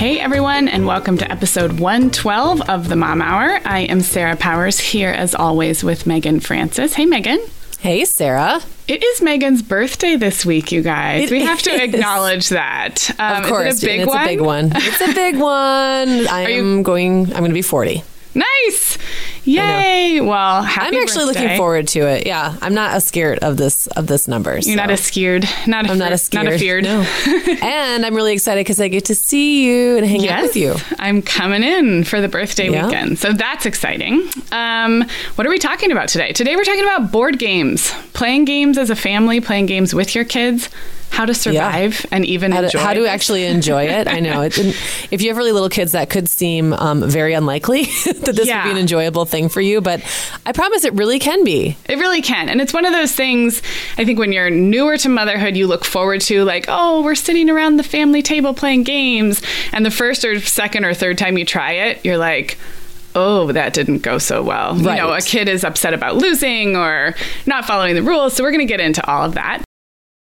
Hey everyone, and welcome to episode 112 of the Mom Hour. I am Sarah Powers here as always with Meagan Francis. Hey Meagan. Hey Sarah. It is Meagan's birthday this week, you guys. It we have to acknowledge that. Um, of course, is it a big it's one? a big one. It's a big one. I am you- going. I'm going to be 40. Nice. Yay! Well, I'm actually birthday. looking forward to it. Yeah, I'm not as scared of this of this number. You're not as scared. Not a I'm not as scared. Not a feared. No. and I'm really excited because I get to see you and hang yes, out with you. I'm coming in for the birthday yeah. weekend, so that's exciting. Um, what are we talking about today? Today we're talking about board games, playing games as a family, playing games with your kids how to survive yeah. and even how to, how to actually enjoy it. I know it, if you have really little kids, that could seem um, very unlikely that this yeah. would be an enjoyable thing for you. But I promise it really can be. It really can, and it's one of those things. I think when you're newer to motherhood, you look forward to like, oh, we're sitting around the family table playing games, and the first or second or third time you try it, you're like oh, that didn't go so well. Right. You know, a kid is upset about losing or not following the rules. So we're going to get into all of that.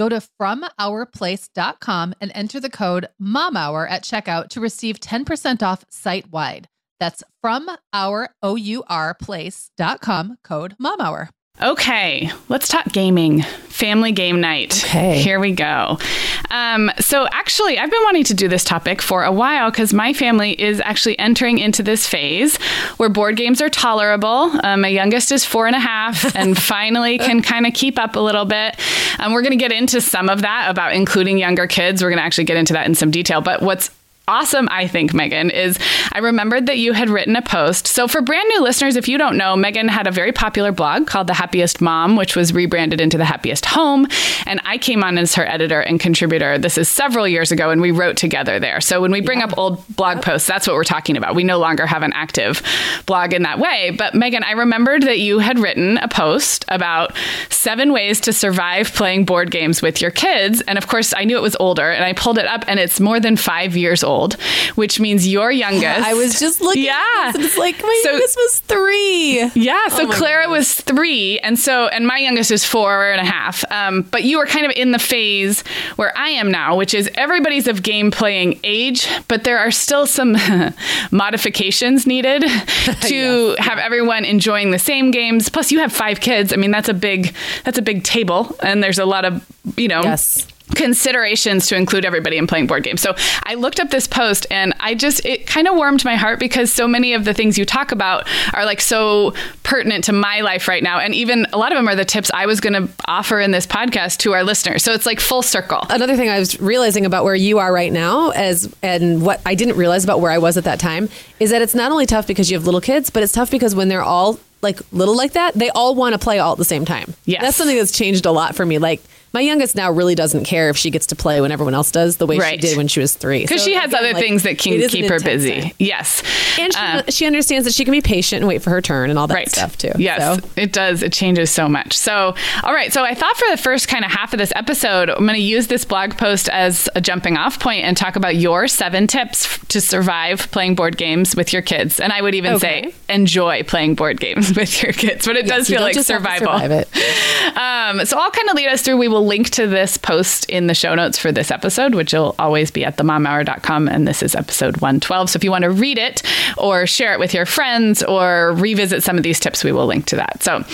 Go to FromOurPlace.com and enter the code MOMHOUR at checkout to receive 10% off site wide. That's from our code mom hour. Okay, let's talk gaming. Family game night. Okay. Here we go. Um, so, actually, I've been wanting to do this topic for a while because my family is actually entering into this phase where board games are tolerable. Um, my youngest is four and a half and finally can kind of keep up a little bit. Um, we're going to get into some of that about including younger kids. We're going to actually get into that in some detail. But what's awesome, I think, Meagan, is I remembered that you had written a post. So, for brand new listeners, if you don't know, Meagan had a very popular blog called The Happiest Mom, which was rebranded into The Happiest Home. And I came on as her editor and contributor. This is several years ago, and we wrote together there. So, when we bring yeah. up old blog posts, that's what we're talking about. We no longer have an active blog in that way. But, Meagan, I remembered that you had written a post about seven ways to survive playing board games with your kids. And of course, I knew it was older, and I pulled it up, and it's more than five years old old, which means your youngest. I was just looking. Yeah, it's like my so, youngest was three. Yeah, so oh Clara goodness. was three, and so and my youngest is four and a half. Um, but you were kind of in the phase where I am now, which is everybody's of game playing age, but there are still some modifications needed to have everyone enjoying the same games. Plus, you have five kids. I mean, that's a big that's a big table, and there's a lot of you know. Yes considerations to include everybody in playing board games. So I looked up this post and I just it kind of warmed my heart because so many of the things you talk about are like so pertinent to my life right now and even a lot of them are the tips I was going to offer in this podcast to our listeners. So it's like full circle. Another thing I was realizing about where you are right now as and what I didn't realize about where I was at that time is that it's not only tough because you have little kids, but it's tough because when they're all like little like that, they all want to play all at the same time. Yes. That's something that's changed a lot for me. Like my youngest now really doesn't care if she gets to play when everyone else does the way right. she did when she was three. Because so she has again, other like, things that can keep her busy. Thing. Yes. And she, uh, she, understands that she can be patient and wait for her turn and all that right. stuff too. Yes, so. it does. It changes so much. So, all right. So I thought for the first kind of half of this episode, I'm going to use this blog post as a jumping off point and talk about your seven tips to survive playing board games with your kids. And I would even okay. say enjoy playing board games with your kids, but it yes, does feel like survival. Um, so I'll kind of lead us through. We will link to this post in the show notes for this episode, which will always be at themomhour.com. And this is episode 112. So if you want to read it or share it with your friends or revisit some of these tips, we will link to that. So,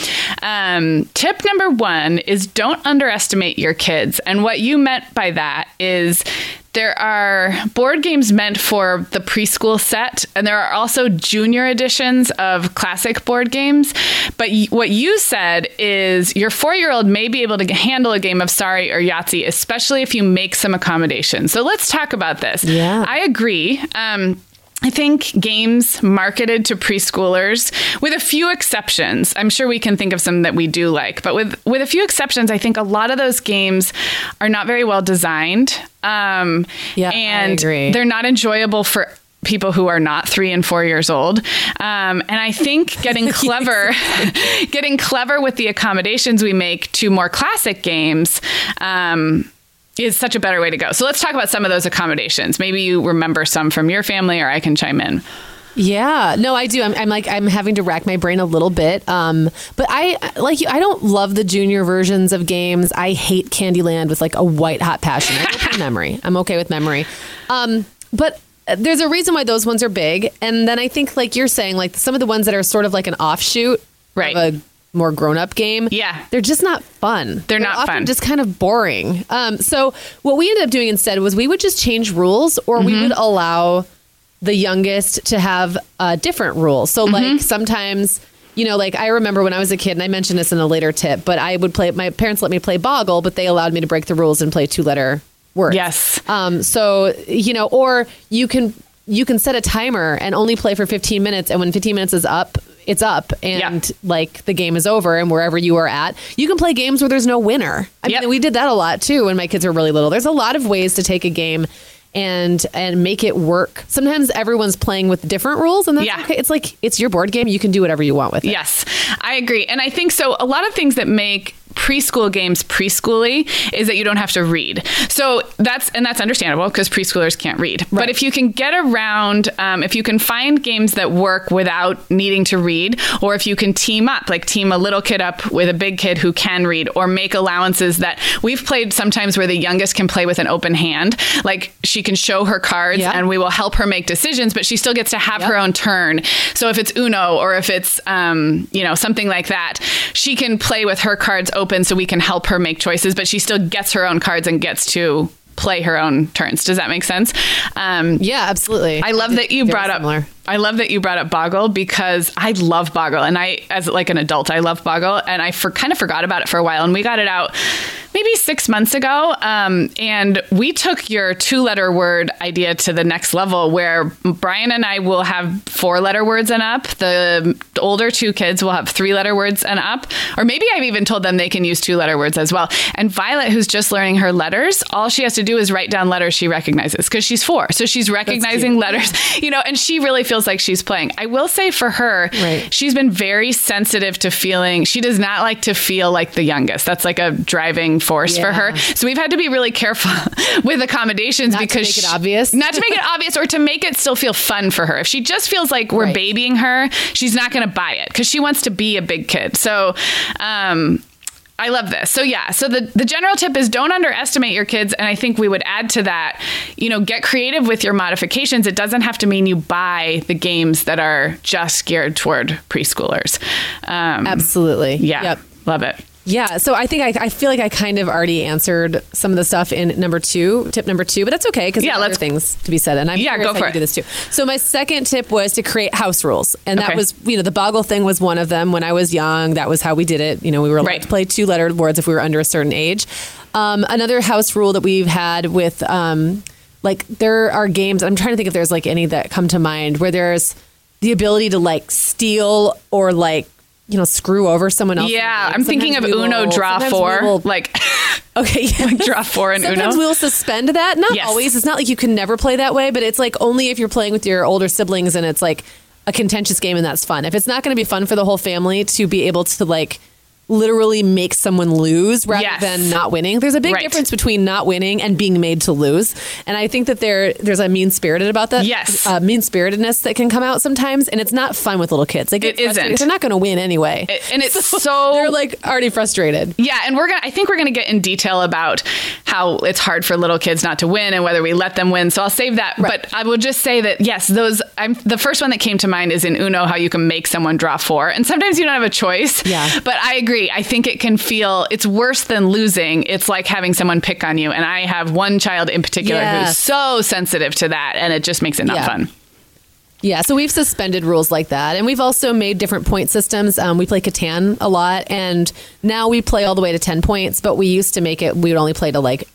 um, tip number one is don't underestimate your kids. And what you meant by that is there are board games meant for the preschool set, and there are also junior editions of classic board games. But what you said is your four year old may be able to handle a game of Sorry or Yahtzee, especially if you make some accommodations. So let's talk about this. Yeah. I agree. Um, I think games marketed to preschoolers, with a few exceptions, I'm sure we can think of some that we do like, but with with a few exceptions, I think a lot of those games are not very well designed. Um, yeah, and they're not enjoyable for people who are not three and four years old. Um, and I think getting clever, getting clever with the accommodations we make to more classic games. Um, is such a better way to go. So let's talk about some of those accommodations. Maybe you remember some from your family, or I can chime in. Yeah, no, I do. I'm, I'm, like I'm having to rack my brain a little bit. Um, but I like you. I don't love the junior versions of games. I hate Candyland with like a white hot passion. I memory. I'm okay with memory. Um, but there's a reason why those ones are big. And then I think like you're saying, like some of the ones that are sort of like an offshoot right. of a more grown up game. Yeah. They're just not fun. They're, They're not fun. Just kind of boring. Um, so what we ended up doing instead was we would just change rules or mm-hmm. we would allow the youngest to have uh, different rules. So mm-hmm. like sometimes you know, like I remember when I was a kid, and I mentioned this in a later tip, but I would play. My parents let me play Boggle, but they allowed me to break the rules and play two letter words. Yes. Um. So you know, or you can you can set a timer and only play for 15 minutes. And when 15 minutes is up, it's up and Yeah. like the game is over and wherever you are at you can play games where there's no winner i Yep. mean we did that a lot too when my kids were really little there's a lot of ways to take a game and and make it work sometimes everyone's playing with different rules and that's Yeah. okay it's like it's your board game you can do whatever you want with it Yes, I agree. And I think so. A lot of things that make preschool games preschooly is that you don't have to read. So that's and that's understandable because preschoolers can't read. But if you can get around, um, if you can find games that work without needing to read, or if you can team up, like team a little kid up with a big kid who can read, or make allowances that we've played sometimes where the youngest can play with an open hand, like she can show her cards and we will help her make decisions, but she still gets to have her own turn. So if it's Uno or if it's um, you know something like that, she can play with her cards open, so we can help her make choices, but she still gets her own cards and gets to play her own turns. Does that make sense? Um, yeah absolutely I love that you Very brought similar. up. I love that you brought up Boggle because I love Boggle, and I, as like an adult, I love Boggle, and I for kind of forgot about it for a while, and we got it out maybe six months ago, um, and we took your two-letter word idea to the next level, where Brian and I will have four-letter words and up. The older two kids will have three-letter words and up, or maybe I've even told them they can use two-letter words as well. And Violet, who's just learning her letters, all she has to do is write down letters she recognizes because she's four, so she's recognizing letters, you know, and she really feels like she's playing. I will say for her, Right. she's been very sensitive to feeling, she does not like to feel like the youngest. That's like a driving force for her. So we've had to be really careful with accommodations Not to because make it obvious. Not to make it obvious or to make it still feel fun for her. If she just feels like we're Right. babying her, she's not going to buy it because she wants to be a big kid. So, um, I love this. So yeah, so the the general tip is don't underestimate your kids and I think we would add to that, you know, get creative with your modifications. It doesn't have to mean you buy the games that are just geared toward preschoolers. Um absolutely yeah. yep Love it. Yeah, so I think I, I feel like I kind of already answered some of the stuff in number two, tip number two, but that's okay because Yeah, let's- other things to be said, and I'm Yeah, go for it. do this too. So my second tip was to create house rules, and that Okay. was you know the boggle thing was one of them. When I was young, that was how we did it. You know, we were allowed Right. to play two letter words if we were under a certain age. Um, another house rule that we've had with um, like there are games. I'm trying to think if there's like any that come to mind where there's the ability to like steal or like. You know, screw over someone else. Yeah. I'm thinking of Uno will- draw four. will- like Okay, yeah. Like draw four in Sometimes Uno? we'll suspend that. Not Yes. always. It's not like you can never play that way, but it's like only if you're playing with your older siblings and it's like a contentious game and that's fun. If it's not going to be fun for the whole family to be able to like literally makes someone lose rather Yes. than not winning. There's a big Right. difference between not winning and being made to lose. And I think that there there's a mean spirited about that. Yes. Uh, mean spiritedness that can come out sometimes and it's not fun with little kids. They get It isn't. They're not going to win anyway. and it's so They're like already frustrated. Yeah, and we're gonna. I think we're gonna get in detail about how it's hard for little kids not to win and whether we let them win. So I'll save that. But I will just say that yes, those. I'm the first one that came to mind is in Uno how you can make someone draw four, and sometimes you don't have a choice. Yeah. But I agree. I think it can feel it's worse than losing. It's like having someone pick on you, and I have one child in particular who's so sensitive to that, and it just makes it not Yeah. fun. Yeah, so we've suspended rules like that, and we've also made different point systems. Um, we play Catan a lot, and now we play all the way to ten points. But we used to make it; we would only play to like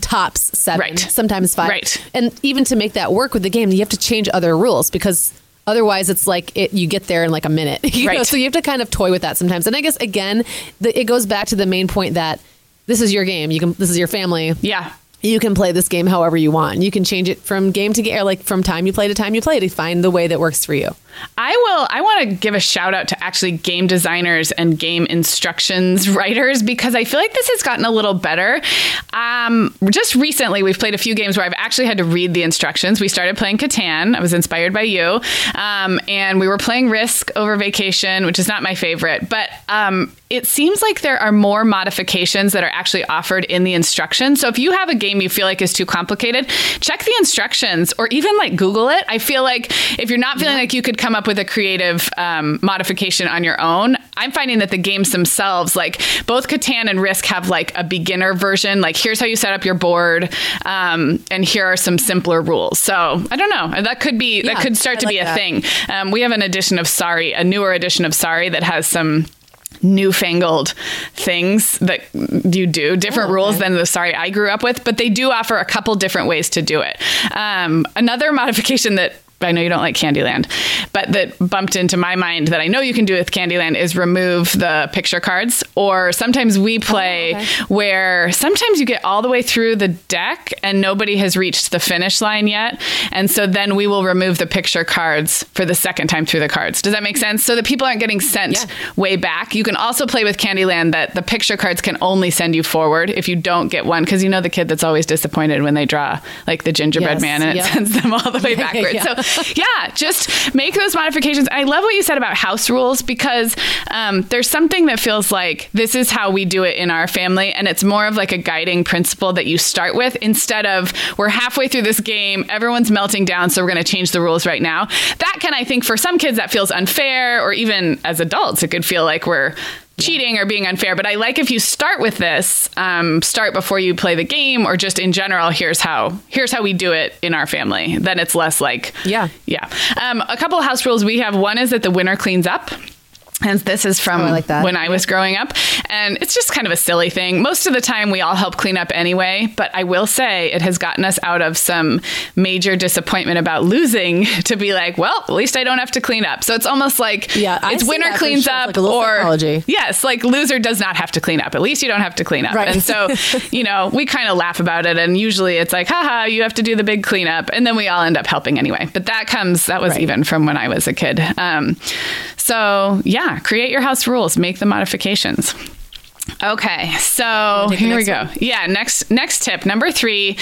tops seven, Right. sometimes five. Right. And even to make that work with the game, you have to change other rules because otherwise, it's like it, you get there in like a minute. You know? So you have to kind of toy with that sometimes. And I guess again, the, it goes back to the main point that this is your game. You can this is your family Yeah. You can play this game however you want. You can change it from game to game, or like from time you play to time you play to find the way that works for you. I will. I want to give a shout out to actually game designers and game instructions writers because I feel like this has gotten a little better. Um, just recently, we've played a few games where I've actually had to read the instructions. We started playing Catan. I was inspired by you, um, and we were playing Risk over vacation, which is not my favorite, but um, it seems like there are more modifications that are actually offered in the instructions. So if you have a game you feel like is too complicated, check the instructions or even like Google it. I feel like if you're not feeling like you could come up with a creative um, modification on your own, I'm finding that the games themselves, like both Catan and Risk, have like a beginner version. Like here's how you set up your board, um, and here are some simpler rules. So I don't know. That could be that could start I to be a that. thing. Um, we have an edition of Sorry, a newer edition of Sorry that has some newfangled things that you do, different Oh, okay. rules than the sorry I grew up with, but they do offer a couple different ways to do it. Um, another modification that I know you don't like Candyland, but that bumped into my mind that I know you can do with Candyland is remove the picture cards. Or sometimes we oh, play okay. where sometimes you get all the way through the deck and nobody has reached the finish line yet. And so then we will remove the picture cards for the second time through the cards. Does that make sense? So that people aren't getting sent Yeah. way back. You can also play with Candyland that the picture cards can only send you forward if you don't get one. Because you know the kid that's always disappointed when they draw like the gingerbread Yes, man and yeah. it sends them all the way backwards. Yeah. So yeah, just make those modifications. I love what you said about house rules because um, there's something that feels like this is how we do it in our family, and it's more of like a guiding principle that you start with instead of we're halfway through this game, everyone's melting down, so we're going to change the rules right now. That can, I think, for some kids that feels unfair, or even as adults, it could feel like we're cheating or being unfair. But I like if you start with this, um, start before you play the game, or just in general. Here's how here's how we do it in our family. Then it's less like Yeah. yeah. Um, a couple of house rules we have. One is that the winner cleans up. And this is from Oh, like that. when I was growing up. And it's just kind of a silly thing. Most of the time, we all help clean up anyway. But I will say it has gotten us out of some major disappointment about losing to be like, well, at least I don't have to clean up. So it's almost like Yeah, I it's see winner cleans sure. Up like or psychology. yes, like loser does not have to clean up. At least you don't have to clean up. Right. And so, you know, we kind of laugh about it. And usually it's like, haha, you have to do the big cleanup. And then we all end up helping anyway. But that comes, that was Right. even from when I was a kid. Um, so, yeah, create your house rules, make the modifications. Okay, so here we go. Yeah, next next tip number three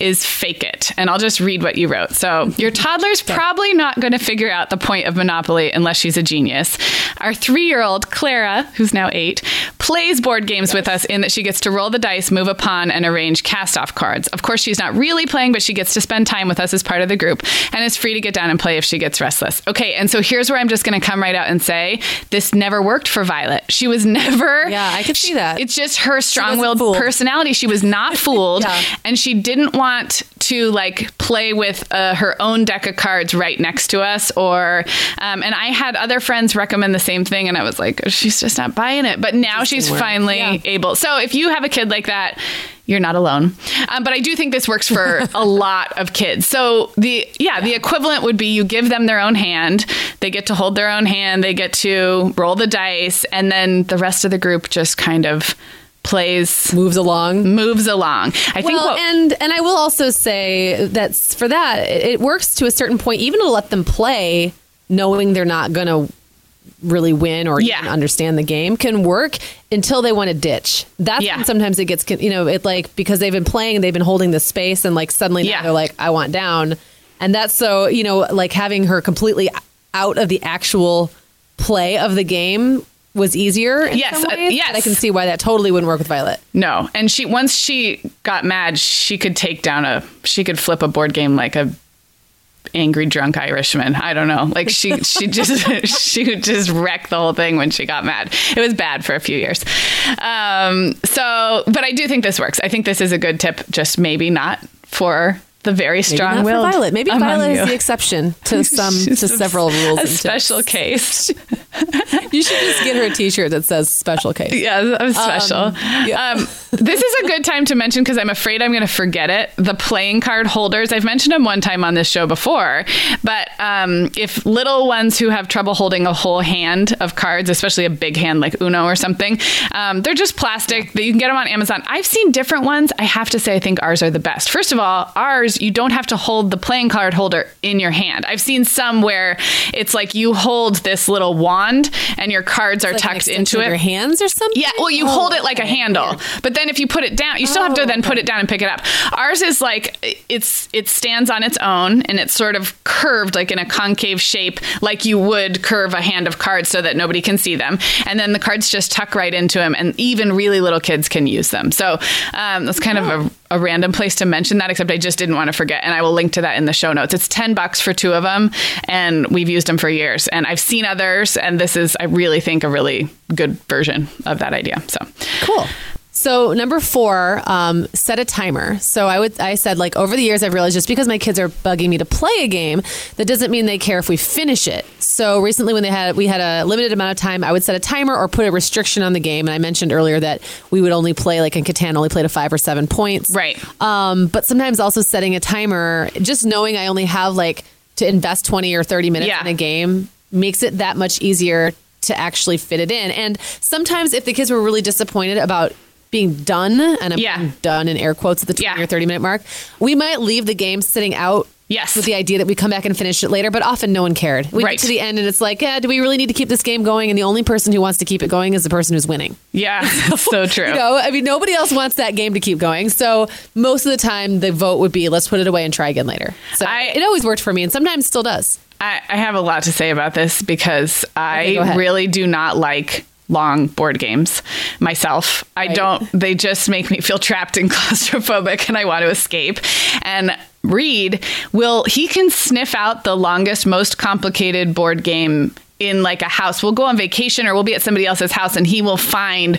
is fake it, and I'll just read what you wrote. So your toddler's probably not going to figure out the point of Monopoly unless she's a genius. Our three year old Clara, who's now eight, plays board games with us in that she gets to roll the dice, move a pawn, and arrange cast off cards. Of course, she's not really playing, but she gets to spend time with us as part of the group, and is free to get down and play if she gets restless. Okay, and so here's where I'm just going to come right out and say this never worked for Violet. She was never Yeah, I could see that. it's just her strong-willed fooled. personality. She was not fooled, Yeah. and she didn't want to like play with uh, her own deck of cards right next to us. Or, um, and I had other friends recommend the same thing, and I was like, she's just not buying it. But now she's finally Yeah. able. So if you have a kid like that. You're not alone, um, but I do think this works for a lot of kids. So the yeah, the equivalent would be you give them their own hand, they get to hold their own hand, they get to roll the dice, and then the rest of the group just kind of plays Moves along. moves along. I think well, what, and and I will also say that for that it it works to a certain point, even to let them play, knowing they're not going to really win or Yeah. even understand the game, can work until they want to ditch. That's Yeah. when sometimes it gets you know it like because they've been playing, and they've been holding the space, and like suddenly now Yeah. they're like, I want down, and that's so you know like having her completely out of the actual play of the game. Was easier. Yes, some uh, yes. I can see why that totally wouldn't work with Violet. no, and she once she got mad, she could take down a she could flip a board game like a angry drunk Irishman. I don't know. Like she she just she would just wreck the whole thing when she got mad. It was bad for a few years. Um, so, but I do think this works. I think this is a good tip. Just maybe not for the very strong willed. Violet. Maybe Violet is the exception to some She's to several rules. A special tips. case. You should just get her a T-shirt that says "special case." Yeah, I'm special. yeah. Um, this is a good time to mention because I'm afraid I'm going to forget it. The playing card holders, I've mentioned them one time on this show before, but um, if little ones who have trouble holding a whole hand of cards, especially a big hand like Uno or something, um, they're just plastic. That you can get them on Amazon. I've seen different ones. I have to say, I think ours are the best. First of all, ours, you don't have to hold the playing card holder in your hand. I've seen some where it's like you hold this little wand and your cards are Like tucked into it. Your hands or something. Yeah, well, you Oh, hold it like a handle, but then if you put it down, you still have to Oh, then put it down and pick it up. Ours is like it's it stands on its own and it's sort of curved like in a concave shape, like you would curve a hand of cards so that nobody can see them, and then the cards just tuck right into them, and even really little kids can use them. So um, that's kind of a a random place to mention that, except I just didn't want to forget. And I will link to that in the show notes. It's 10 bucks for two of them, and we've used them for years. And I've seen others, and this is, I really think, a really good version of that idea. So Cool. So number four, um, set a timer. So I would I said like over the years I've realized just because my kids are bugging me to play a game, that doesn't mean they care if we finish it. So recently when they had we had a limited amount of time, I would set a timer or put a restriction on the game. And I mentioned earlier that we would only play like in Catan only play to five or seven points. Right. Um, but sometimes also setting a timer, just knowing I only have like to invest 20 or 30 minutes Yeah. in a game makes it that much easier to actually fit it in. And sometimes if the kids were really disappointed about being done, and I'm Yeah. done in air quotes at the 20 Yeah. or 30 minute mark, we might leave the game sitting out. Yes. With the idea that we come back and finish it later, but often no one cared. We Right. get to the end and it's like, yeah, do we really need to keep this game going? And the only person who wants to keep it going is the person who's winning. Yeah, so true. You know, I mean, nobody else wants that game to keep going. So most of the time, the vote would be, let's put it away and try again later. So I- it always worked for me, and sometimes still does. I, I have a lot to say about this because I ahead. really do not like long board games myself. I don't, they just make me feel trapped and claustrophobic and I want to escape. And Reed will, he can sniff out the longest, most complicated board game in like a house. We'll go on vacation or we'll be at somebody else's house and he will find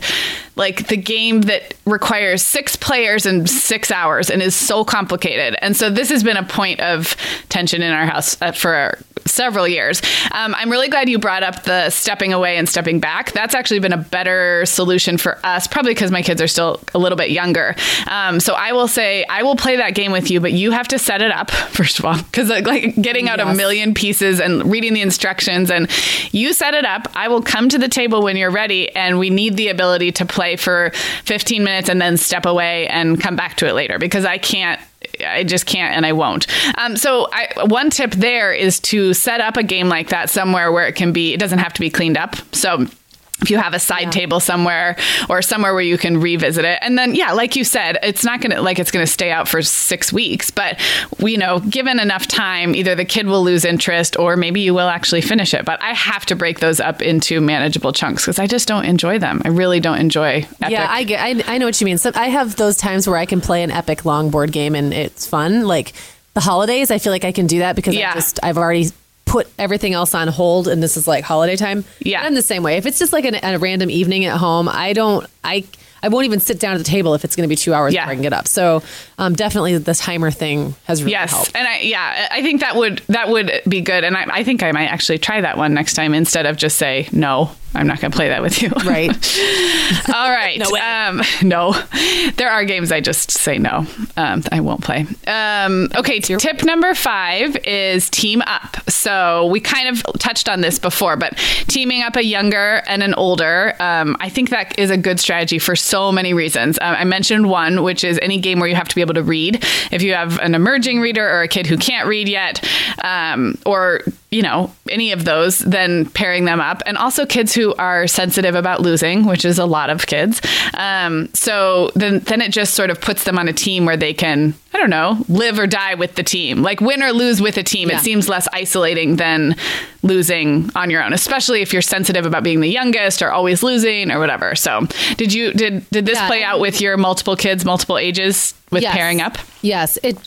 like the game that requires six players and six hours and is so complicated. And so this has been a point of tension in our house uh, for several years. Um, I'm really glad you brought up the stepping away and stepping back. That's actually been a better solution for us, probably because my kids are still a little bit younger. Um, so I will say I will play that game with you, but you have to set it up first of all, because like getting out a million pieces and reading the instructions and you set it up. I will come to the table when you're ready, and we need the ability to play for 15 minutes and then step away and come back to it later because I can't. I just can't and I won't. Um, so, I, one tip there is to set up a game like that somewhere where it can be, it doesn't have to be cleaned up. So, if you have a side table somewhere or somewhere where you can revisit it and then yeah like you said it's not gonna like it's gonna stay out for six weeks but you know given enough time either the kid will lose interest or maybe you will actually finish it but i have to break those up into manageable chunks because i just don't enjoy them i really don't enjoy epic. Yeah, I get. I, I know what you mean. So I have those times where I can play an epic long board game and it's fun. Like the holidays, I feel like I can do that because Yeah. I just I've already put everything else on hold and this is like holiday time. Yeah. I'm the same way. If it's just like an, a random evening at home, I don't. I I won't even sit down at the table if it's going to be two hours Yeah. before I can get up. So um, definitely the timer thing has really Yes, helped. and I yeah, I think that would that would be good, and I, I think I might actually try that one next time instead of just say no. I'm not going to play that with you. Right. All right. No way. Um, no, there are games I just say no. Um, I won't play. Um, okay. Tip number five is team up. So we kind of touched on this before, but teaming up a younger and an older, um, I think that is a good strategy for so many reasons. Um, I mentioned one, which is any game where you have to be able to read. If you have an emerging reader or a kid who can't read yet, um, or you know any of those, then pairing them up, and also kids who are sensitive about losing, which is a lot of kids. Um, so then, then it just sort of puts them on a team where they can, I don't know, live or die with the team, like win or lose with a team. Yeah. It seems less isolating than losing on your own, especially if you're sensitive about being the youngest or always losing or whatever. So, did you did did this Yeah. play out with your multiple kids, multiple ages, with Yes. pairing up? Yes, it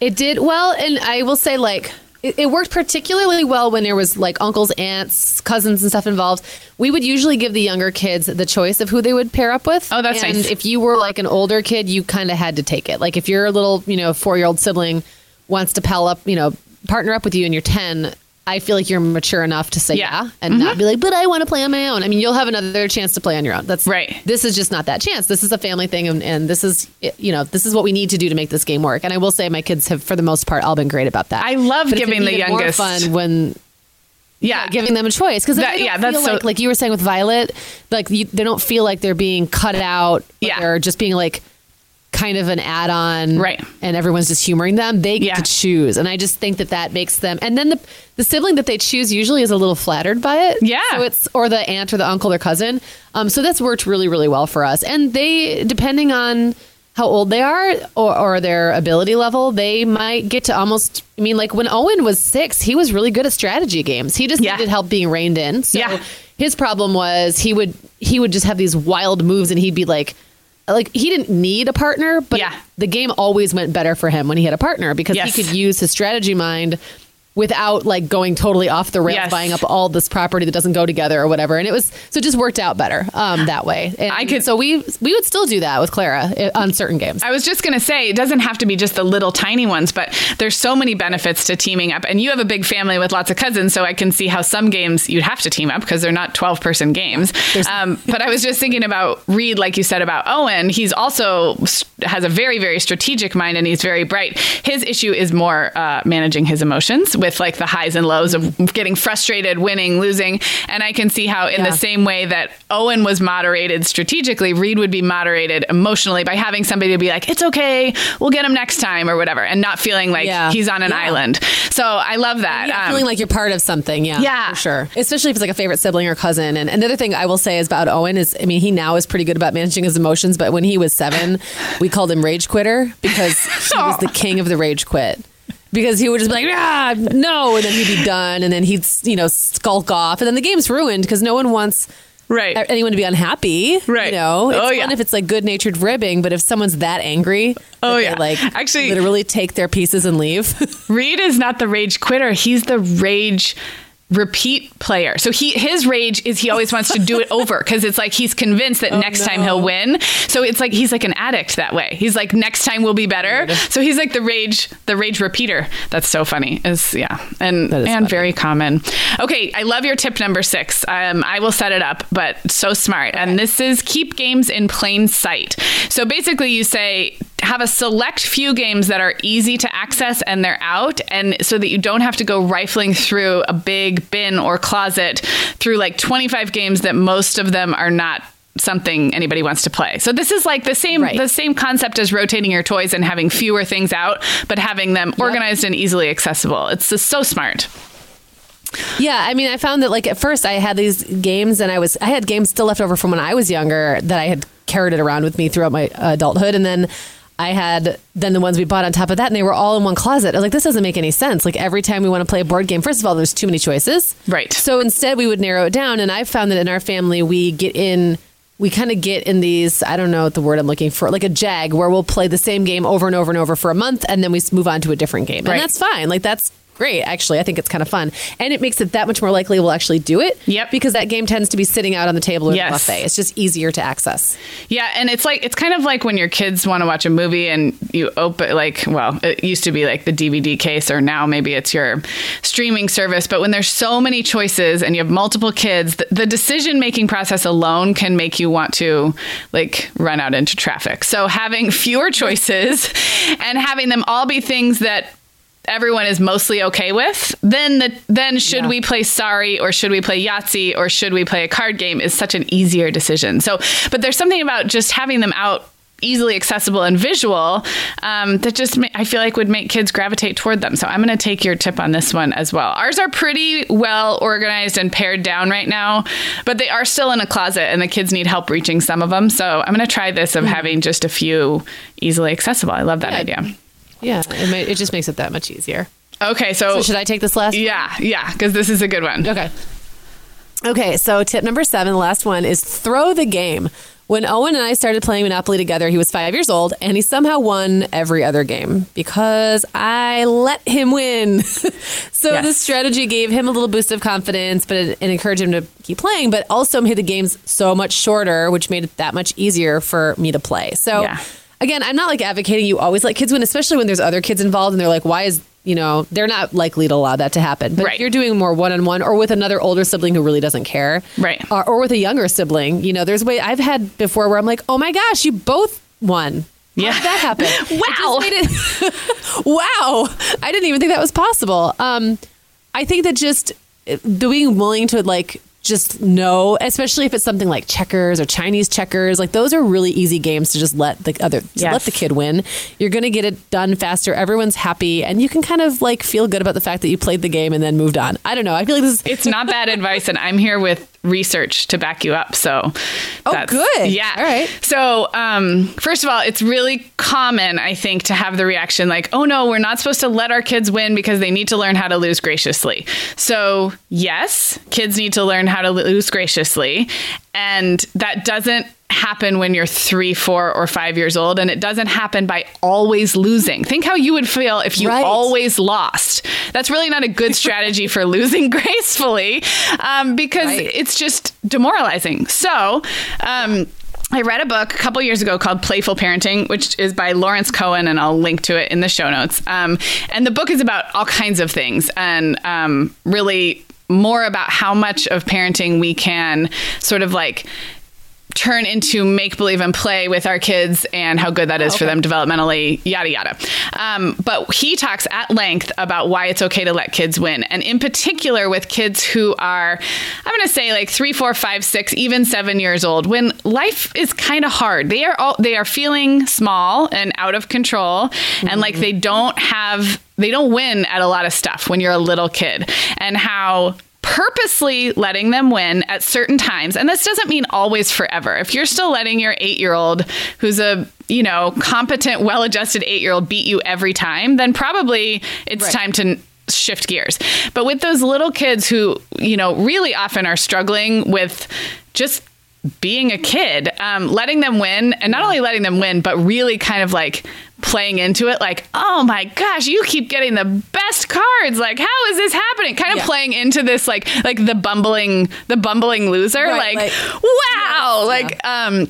it did well, and I will say like it, it worked particularly well when there was like uncles, aunts, cousins, and stuff involved. We would usually give the younger kids the choice of who they would pair up with. Oh, that's and nice. If you were like an older kid, you kind of had to take it. Like if your little you know four year old sibling wants to pal up, you know, partner up with you, and you're ten. I feel like you're mature enough to say Yeah. Mm-hmm. and not be like, but I want to play on my own. I mean, you'll have another chance to play on your own. That's Right. This is just not that chance. This is a family thing, and, and this is you know this is what we need to do to make this game work. And I will say, my kids have, for the most part, all been great about that. I love But giving the even more youngest- fun when Yeah, giving them a choice because That- yeah, that's so- like like you were saying with Violet, like you, they don't feel like they're being cut out. Yeah. they're just being like kind of an add-on, Right. And everyone's just humoring them. They get Yeah. to choose, and I just think that that makes them. And then the the sibling that they choose usually is a little flattered by it. Yeah. so it's or the aunt or the uncle or cousin. Um, so that's worked really really well for us. And they depending on how old they are or, or their ability level, they might get to almost. I mean, like when Owen was six, he was really good at strategy games. He just Yeah. needed help being reined in. So Yeah. his problem was he would he would just have these wild moves, and he'd be like. Like he didn't need a partner, but Yeah. the game always went better for him when he had a partner because Yes. he could use his strategy mind without like going totally off the rails, Yes. buying up all this property that doesn't go together or whatever. And it was so it just worked out better um, that way. And I could- so we we would still do that with Clara eh, on certain games. I was just going to say, it doesn't have to be just the little tiny ones, but there's so many benefits to teaming up. And you have a big family with lots of cousins, so I can see how some games you'd have to team up because they're not 12 person games. Um, but I was just thinking about Reed, like you said about Owen. He's also has a very, very strategic mind and he's very bright. His issue is more uh, managing his emotions with like the highs and lows of getting frustrated, winning, losing. And I can see how, in Yeah. the same way that Owen was moderated strategically, Reed would be moderated emotionally by having somebody to be like, it's okay, we'll get him next time or whatever, and not feeling like Yeah. he's on an Yeah. island. So I love that. Yeah, Um, feeling like you're part of something. Yeah, Yeah. for sure. Especially if it's like a favorite sibling or cousin. And another thing I will say is about Owen is, I mean, he now is pretty good about managing his emotions. But when he was seven, we called him Rage Quitter because he was the king of the rage quit. Because he would just be like, ah, no, and then he'd be done, and then he'd you know skulk off, and then the game's ruined because no one wants right. anyone to be unhappy. Right. You know, it's Oh, fun yeah. if it's like good natured ribbing, but if someone's that angry, Oh, that yeah. like Actually- literally take their pieces and leave. Reed is not the rage quitter. He's the rage repeat player. So he his rage is he always wants to do it over because it's like he's convinced that next time he'll win. So it's like he's like an addict that way. He's like next time will be better. So he's like the rage the rage repeater. That's so funny. Is yeah. And and funny. very common. Okay, I love your tip number 6. Um I will set it up, but so smart. And this is keep games in plain sight. So basically you say have a select few games that are easy to access and they're out and so that you don't have to go rifling through a big bin or closet through like 25 games that most of them are not something anybody wants to play. So this is like the same Right. the same concept as rotating your toys and having fewer things out but having them organized and easily accessible. It's just so smart. Yeah, I mean, I found that like at first I had these games and I was I had games still left over from when I was younger that I had carried it around with me throughout my adulthood, and then I had then the ones we bought on top of that, and they were all in one closet. I was like, this doesn't make any sense. Like every time we want to play a board game, first of all, there's too many choices, Right. So instead, we would narrow it down, and I found that in our family, we get in. We kind of get in these, I don't know what the word I'm looking for, like a jag, where we'll play the same game over and over and over for a month, and then we move on to a different game. Right. And that's fine. Like, that's great, actually. I think it's kind of fun. And it makes it that much more likely we'll actually do it. Yep. Because that game tends to be sitting out on the table or Yes. the buffet. It's just easier to access. Yeah, and it's like it's kind of like when your kids want to watch a movie and you open like well, it used to be like the DVD case or now maybe it's your streaming service, but when there's so many choices and you have multiple kids, the, the decision-making process alone can make you want to like run out into traffic. So having fewer choices and having them all be things that everyone is mostly okay with, then the then should Yeah. we play Sorry or should we play Yahtzee or should we play a card game is such an easier decision. So, but there's something about just having them out easily accessible and visual um, that just ma- I feel like would make kids gravitate toward them. So I'm going to take your tip on this one as well. Ours are pretty well organized and pared down right now, but they are still in a closet and the kids need help reaching some of them. So I'm going to try this of having just a few easily accessible. I love that idea. Yeah. It, may, it just makes it that much easier. Okay, So should I take this last? Yeah, yeah, because this is a good one. Okay. Okay, so tip number seven, the last one, is throw the game. When Owen and I started playing Monopoly together, he was five years old and he somehow won every other game because I let him win. so Yes. this strategy gave him a little boost of confidence, but it, it encouraged him to keep playing, but also made the games so much shorter, which made it that much easier for me to play. So Yeah. Again, I'm not like advocating you always let kids win, especially when there's other kids involved and they're like, why is you know, they're not likely to allow that to happen. But Right. if you're doing more one on one or with another older sibling who really doesn't care. Right. Or, or with a younger sibling, you know, there's way I've had before where I'm like, oh my gosh, you both won. How Yeah. did that happen? Wow. Wow. I didn't even think that was possible. Um, I think that just uh, being willing to like just know, especially if it's something like checkers or Chinese checkers, like those are really easy games to just let the other to Yes. let the kid win. You're going to get it done faster. Everyone's happy, and you can kind of like feel good about the fact that you played the game and then moved on. I don't know. I feel like this is It's not bad advice, and I'm here with research to back you up. So, Oh, good. Yeah. All right. So, um, first of all, it's really common, I think, to have the reaction like, "Oh no, we're not supposed to let our kids win because they need to learn how to lose graciously." So, yes, kids need to learn how to lose graciously, and that doesn't happen when you're three, four, or five years old, and it doesn't happen by always losing. Think how you would feel if you Right. always lost. That's really not a good strategy for losing gracefully um, because Right. it's just demoralizing. So, um, I read a book a couple years ago called Playful Parenting, which is by Lawrence Cohen, and I'll link to it in the show notes. Um, and the book is about all kinds of things and um, really more about how much of parenting we can sort of like turn into make believe and play with our kids and how good that is for them developmentally, yada, yada. Um, but he talks at length about why it's okay to let kids win. And in particular, with kids who are, I'm going to say like three, four, five, six, even seven years old, when life is kind of hard. They are all, they are feeling small and out of control and like they don't have, they don't win at a lot of stuff when you're a little kid and how purposely letting them win at certain times. And this doesn't mean always forever. If you're still letting your eight-year-old who's a you know competent well-adjusted eight-year-old beat you every time then probably it's Right. time to shift gears. But with those little kids who you know really often are struggling with just being a kid, um, letting them win, and not only letting them win, but really kind of like playing into it, like, oh my gosh, you keep getting the best cards. Like, how is this happening? Kind of Yeah. playing into this, like, like the bumbling, the bumbling loser. Right, like, like- wow, like, um,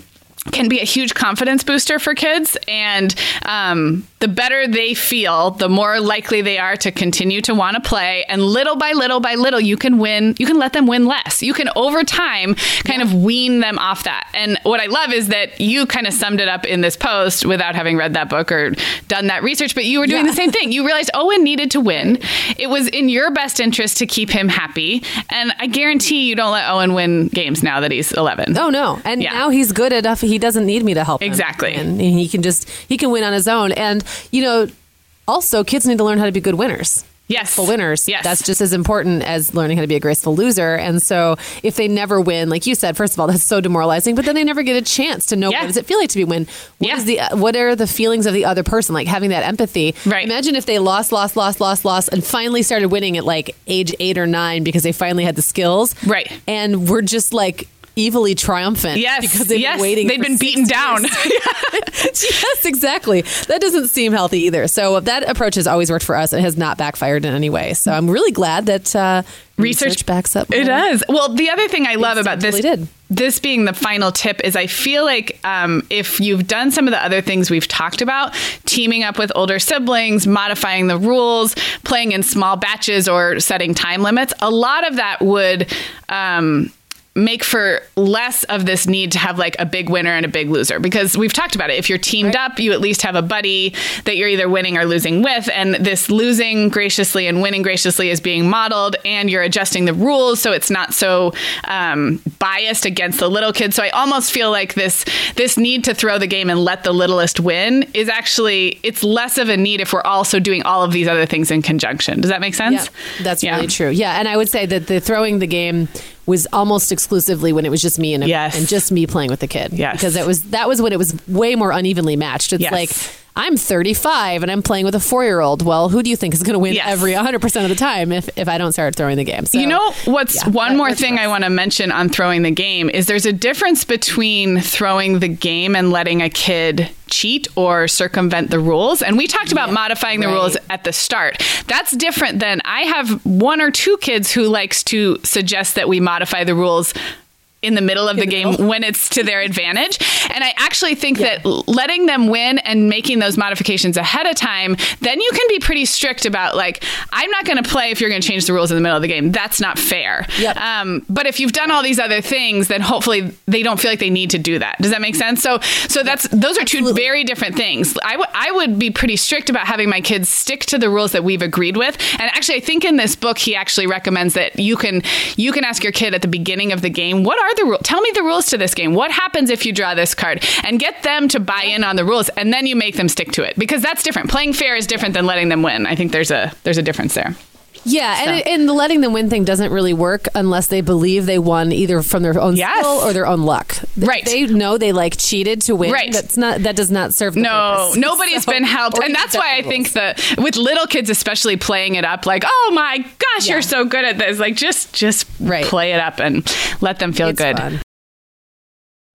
can be a huge confidence booster for kids. And um, the better they feel, the more likely they are to continue to want to play. And little by little by little, you can win. You can let them win less. You can, over time, kind of wean them off that. And what I love is that you kind of summed it up in this post without having read that book or done that research, but you were doing Yeah. the same thing. You realized Owen needed to win. It was in your best interest to keep him happy. And I guarantee you don't let Owen win games now that he's 11. Oh no! And Yeah. now he's good enough. He doesn't need me to help him. Exactly. and he can just he can win on his own. And you know, also kids need to learn how to be good winners. Yes. graceful winners. Yes. That's just as important as learning how to be a graceful loser. And so if they never win, like you said, first of all, that's so demoralizing, but then they never get a chance to know Yeah. what does it feel like to be win? What Yeah. is the uh, what are the feelings of the other person? Like having that empathy. Right. Imagine if they lost, lost, lost, lost, lost, and finally started winning at like age eight or nine because they finally had the skills. Right. And we're just like evilly triumphant. Yes, Because they've yes, been waiting. they've been beaten down. yes, exactly. That doesn't seem healthy either. So that approach has always worked for us and has not backfired in any way. So I'm really glad that uh, research, backs up. It does. Well, the other thing I love about this, did. this being the final tip, is I feel like um, if you've done some of the other things we've talked about, teaming up with older siblings, modifying the rules, playing in small batches, or setting time limits, a lot of that would. Um, make for less of this need to have like a big winner and a big loser. Because we've talked about it. If you're teamed up you at least have a buddy that you're either winning or losing with. And this losing graciously and winning graciously is being modeled and you're adjusting the rules so it's not so um, biased against the little kids. So i almost feel like this this need to throw the game and let the littlest win is actually it's less of a need if we're also doing all of these other things in conjunction. Does that make sense? Yeah, that's Yeah. really true. Yeah, and I would say that the throwing the game was almost exclusively when it was just me and, Yes. and just me playing with the kid. Yes. because it was that was when it was way more unevenly matched. It's Yes. like I'm 35 and I'm playing with a four year old. Well, who do you think is going to win Yes. every 100 percent of the time if if I don't start throwing the game? So, You know what's yeah, one more thing I want to mention on throwing the game is there's a difference between throwing the game and letting a kid cheat or circumvent the rules. And we talked about modifying the right. rules at the start. That's different than I have one or two kids who likes to suggest that we modify the rules in the middle of the game when it's to their advantage. And I actually think that letting them win and making those modifications ahead of time, then you can be pretty strict about like, I'm not going to play if you're going to change the rules in the middle of the game. That's not fair. Yep. Um, but if you've done all these other things, then hopefully they don't feel like they need to do that. Does that make sense? So, so that's those are two very different things. I would I would be pretty strict about having my kids stick to the rules that we've agreed with. And actually, I think in this book he actually recommends that you can you can ask your kid at the beginning of the game, what are the rules? Tell me the rules to this game. What happens if you draw this card? And get them to buy in on the rules, and then you make them stick to it because that's different. Playing fair is different than letting them win. I think there's a there's a difference there. Yeah, and, and the letting them win thing doesn't really work unless they believe they won either from their own Yes. skill or their own luck. Right. They know they like cheated to win. Right. That's not that does not serve the No, purpose. nobody's So- been helped. And that's why I think that with little kids especially playing it up like, "Oh my gosh, Yeah. you're so good at this." Like just just Right. play it up and let them feel It's good. fun.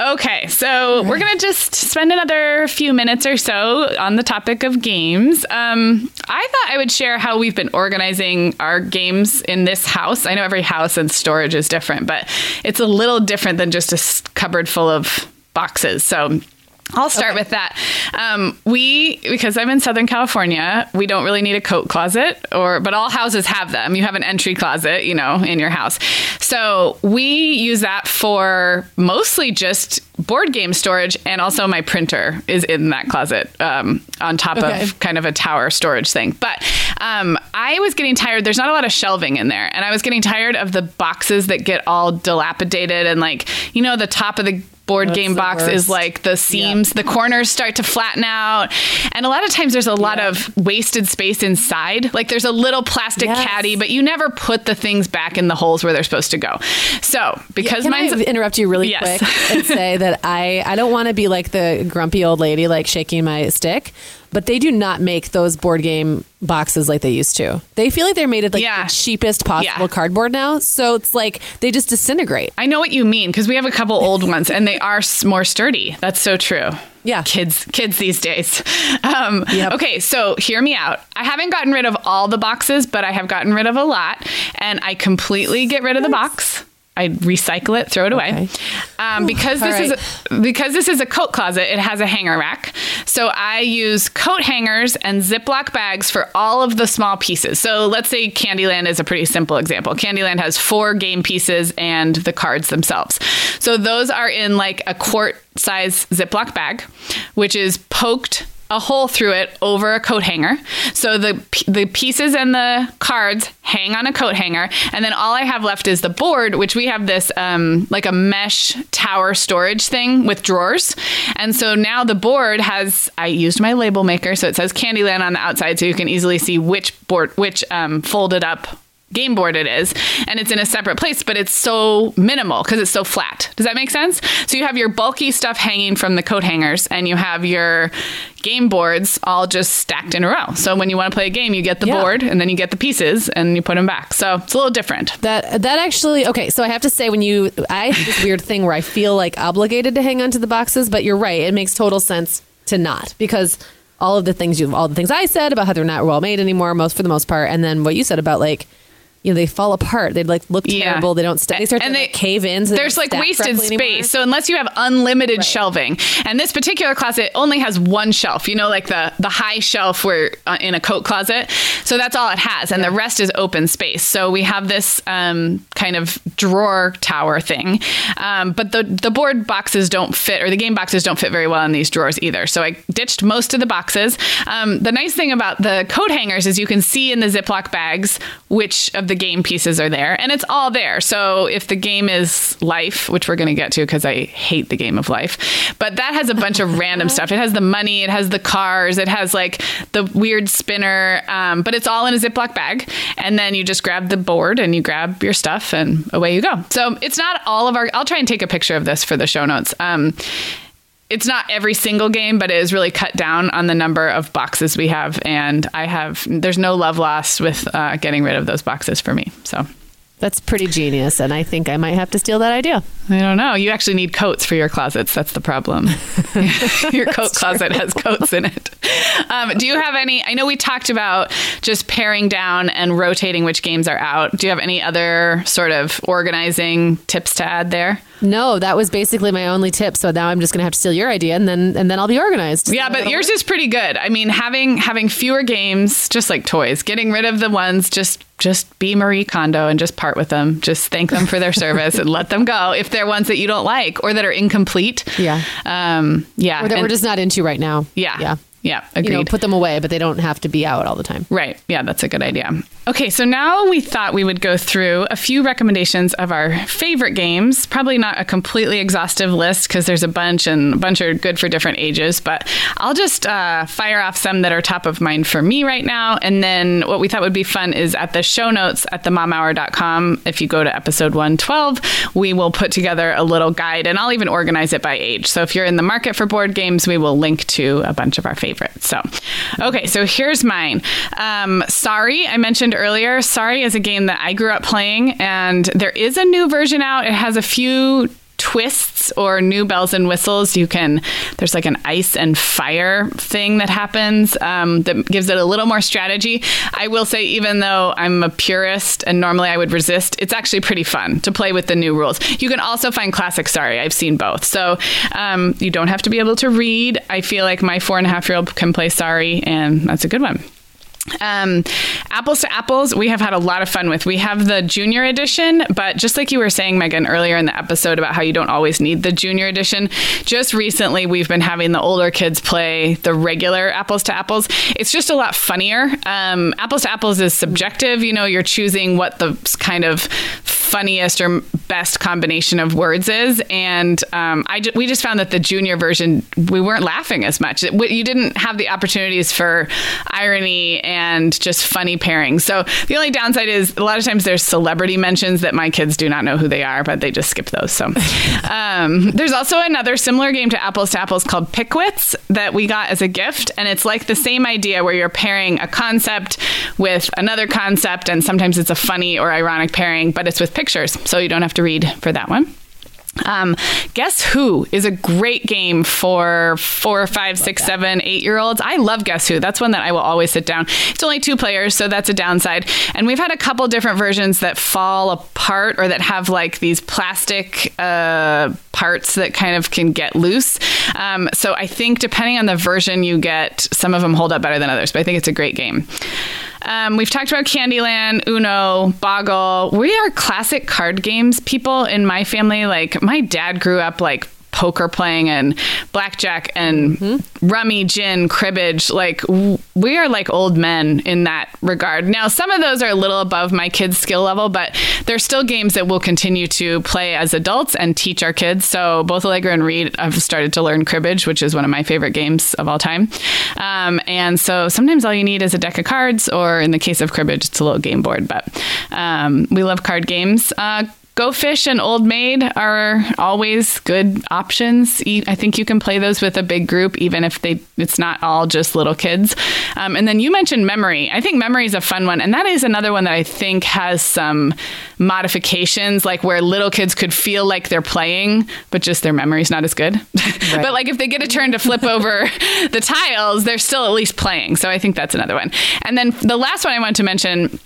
Okay, so we're going to just spend another few minutes or so on the topic of games. Um, I thought I would share how we've been organizing our games in this house. I know every house and storage is different, but it's a little different than just a cupboard full of boxes. So I'll start okay. with that. Um, we, because I'm in Southern California, we don't really need a coat closet, or but all houses have them. You have an entry closet, you know, in your house. So we use that for mostly just board game storage, and also my printer is in that closet um, on top okay. of kind of a tower storage thing. But um, I was getting tired. There's not a lot of shelving in there, and I was getting tired of the boxes that get all dilapidated and like you know the top of the board That's game box worst. is like the seams, the corners start to flatten out. And a lot of times there's a lot of wasted space inside. Like there's a little plastic yes. caddy, but you never put the things back in the holes where they're supposed to go. So because yeah, mine's I interrupt you really yes. quick and say that I, I don't want to be like the grumpy old lady like shaking my stick but they do not make those board game boxes like they used to. They feel like they're made of like yeah. the cheapest possible yeah. cardboard now. So it's like they just disintegrate. I know what you mean because we have a couple old ones and they are more sturdy. That's so true. Yeah. Kids kids these days. Um, yep. Okay, so hear me out. I haven't gotten rid of all the boxes, but I have gotten rid of a lot and I completely get rid of the box. I recycle it, throw it away. Okay. Um, because this right. is because this is a coat closet, it has a hanger rack. So I use coat hangers and Ziploc bags for all of the small pieces. So let's say Candyland is a pretty simple example. Candyland has four game pieces and the cards themselves. So those are in like a quart size Ziploc bag, which is poked a hole through it over a coat hanger. So the the pieces and the cards hang on a coat hanger, and then all I have left is the board, which we have this um, like a mesh tower storage thing with drawers. And so now the board has I used my label maker, so it says Candyland on the outside, so you can easily see which board which um, folded up game board it is and it's in a separate place but it's so minimal because it's so flat does that make sense so you have your bulky stuff hanging from the coat hangers and you have your game boards all just stacked in a row so when you want to play a game you get the Yeah. board and then you get the pieces and you put them back so it's a little different That that actually okay. So I have to say, when you, I have this weird thing where I feel like obligated to hang on to the boxes, but you're right. It makes total sense to not because all of the things you, all the things I said about how they're not well made anymore, most for the most part, and then what you said about like. You know, they fall apart. They like look Yeah. terrible. They don't. St- they start And to they- like, cave in. so there's like wasted space. anymore. So unless you have unlimited shelving, and this particular closet only has one shelf, you know, like the the high shelf where uh, in a coat closet. So that's all it has, and the rest is open space. So we have this um, kind of drawer tower thing, um, but the the board boxes don't fit, or the game boxes don't fit very well in these drawers either. So I ditched most of the boxes. Um, the nice thing about the coat hangers is you can see in the Ziploc bags which of the game pieces are there, and it's all there. So if the game is life, which we're going to get to because I hate the game of life, but that has a bunch of random stuff. It has the money, it has the cars, it has like the weird spinner, um, but it's all in a Ziploc bag. And then you just grab the board and you grab your stuff, and away you go. So it's not all of our. I'll try and take a picture of this for the show notes. Um, it's not every single game, but it is really cut down on the number of boxes we have. And I have, there's no love lost with uh, getting rid of those boxes for me. So That's pretty genius, and I think I might have to steal that idea. I don't know. You actually need coats for your closets. That's the problem. your coat closet has coats in it. Um, do you have any? I know we talked about just paring down and rotating which games are out. Do you have any other sort of organizing tips to add there? No, that was basically my only tip. So now I'm just gonna have to steal your idea, and then and then I'll be organized. Yeah, but yours is pretty good. I mean, having having fewer games, just like toys, getting rid of the ones just just be Marie Kondo and just part with them. Just thank them for their service and let them go if they're ones that you don't like or that are incomplete. Yeah. Um, yeah. or that and- we're just not into right now. yeah. yeah. Yeah. Agreed. You know, put them away, but they don't have to be out all the time. Right. Yeah, that's a good idea. Okay, so now we thought we would go through a few recommendations of our favorite games. Probably not a completely exhaustive list because there's a bunch and a bunch are good for different ages, but I'll just uh, fire off some that are top of mind for me right now. And then what we thought would be fun is at the show notes at themomhour.com. If you go to episode 112, we will put together a little guide and I'll even organize it by age. So if you're in the market for board games, we will link to a bunch of our favorites. So, okay, so here's mine. Um, Sorry, I mentioned earlier. Sorry is a game that I grew up playing, and there is a new version out. It has a few twists or new bells and whistles. You can, there's like an ice and fire thing that happens um, that gives it a little more strategy. I will say, even though I'm a purist and normally I would resist, it's actually pretty fun to play with the new rules. You can also find classic Sorry. I've seen both. So um, you don't have to be able to read. I feel like my four and a half year old can play Sorry, and that's a good one. Um, apples to apples, we have had a lot of fun with. We have the junior edition, but just like you were saying, Meagan, earlier in the episode about how you don't always need the junior edition, just recently we've been having the older kids play the regular apples to apples. It's just a lot funnier. Um, apples to apples is subjective. You know, you're choosing what the kind of funniest or best combination of words is. And um, I ju- we just found that the junior version, we weren't laughing as much. It, you didn't have the opportunities for irony and just funny pairings. So the only downside is a lot of times there's celebrity mentions that my kids do not know who they are, but they just skip those. So um, there's also another similar game to Apples to Apples called PicWits that we got as a gift. And it's like the same idea where you're pairing a concept with another concept. And sometimes it's a funny or ironic pairing, but it's with pictures. So you don't have to read for that one. Um, Guess Who is a great game for four, five, six, seven, eight year olds. I love Guess Who. That's one that I will always sit down. It's only two players, so that's a downside. And we've had a couple different versions that fall apart or that have like these plastic uh, parts that kind of can get loose. Um, so I think depending on the version you get, some of them hold up better than others, but I think it's a great game. Um, we've talked about Candyland, Uno, Boggle. We are classic card games people in my family. Like my dad grew up like poker playing and blackjack and Mm-hmm. rummy, gin, cribbage. Like w- we are like old men in that regard. Now, some of those are a little above my kids' skill level, but they're still games that we'll continue to play as adults and teach our kids. So both Allegra and Reed have started to learn cribbage, which is one of my favorite games of all time. Um, and so sometimes all you need is a deck of cards, or in the case of cribbage, it's a little game board. But um, we love card games. Uh, Go Fish and Old Maid are always good options. I think you can play those with a big group, even if they it's not all just little kids. Um, and then you mentioned Memory. I think Memory is a fun one, and that is another one that I think has some modifications, like where little kids could feel like they're playing, but just their memory's not as good. but like if they get a turn to flip over the tiles, they're still at least playing. So I think that's another one. And then the last one I wanted to mention